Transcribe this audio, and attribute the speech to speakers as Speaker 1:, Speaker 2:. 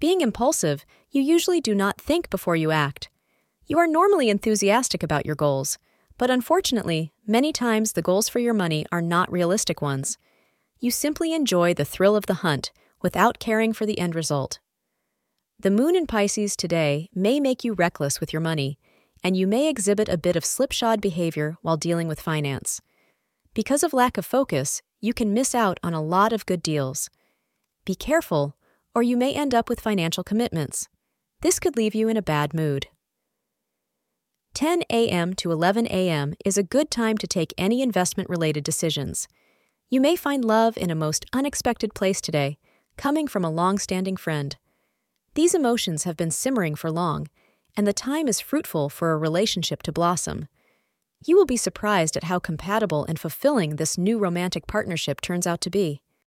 Speaker 1: Being impulsive, you usually do not think before you act. You are normally enthusiastic about your goals, but unfortunately, many times the goals for your money are not realistic ones. You simply enjoy the thrill of the hunt without caring for the end result. The moon in Pisces today may make you reckless with your money, and you may exhibit a bit of slipshod behavior while dealing with finance. Because of lack of focus, you can miss out on a lot of good deals. Be careful, or you may end up with financial commitments. This could leave you in a bad mood. 10 a.m. to 11 a.m. is a good time to take any investment related decisions. You may find love in a most unexpected place today, coming from a long standing friend. These emotions have been simmering for long, and the time is fruitful for a relationship to blossom. You will be surprised at how compatible and fulfilling this new romantic partnership turns out to be.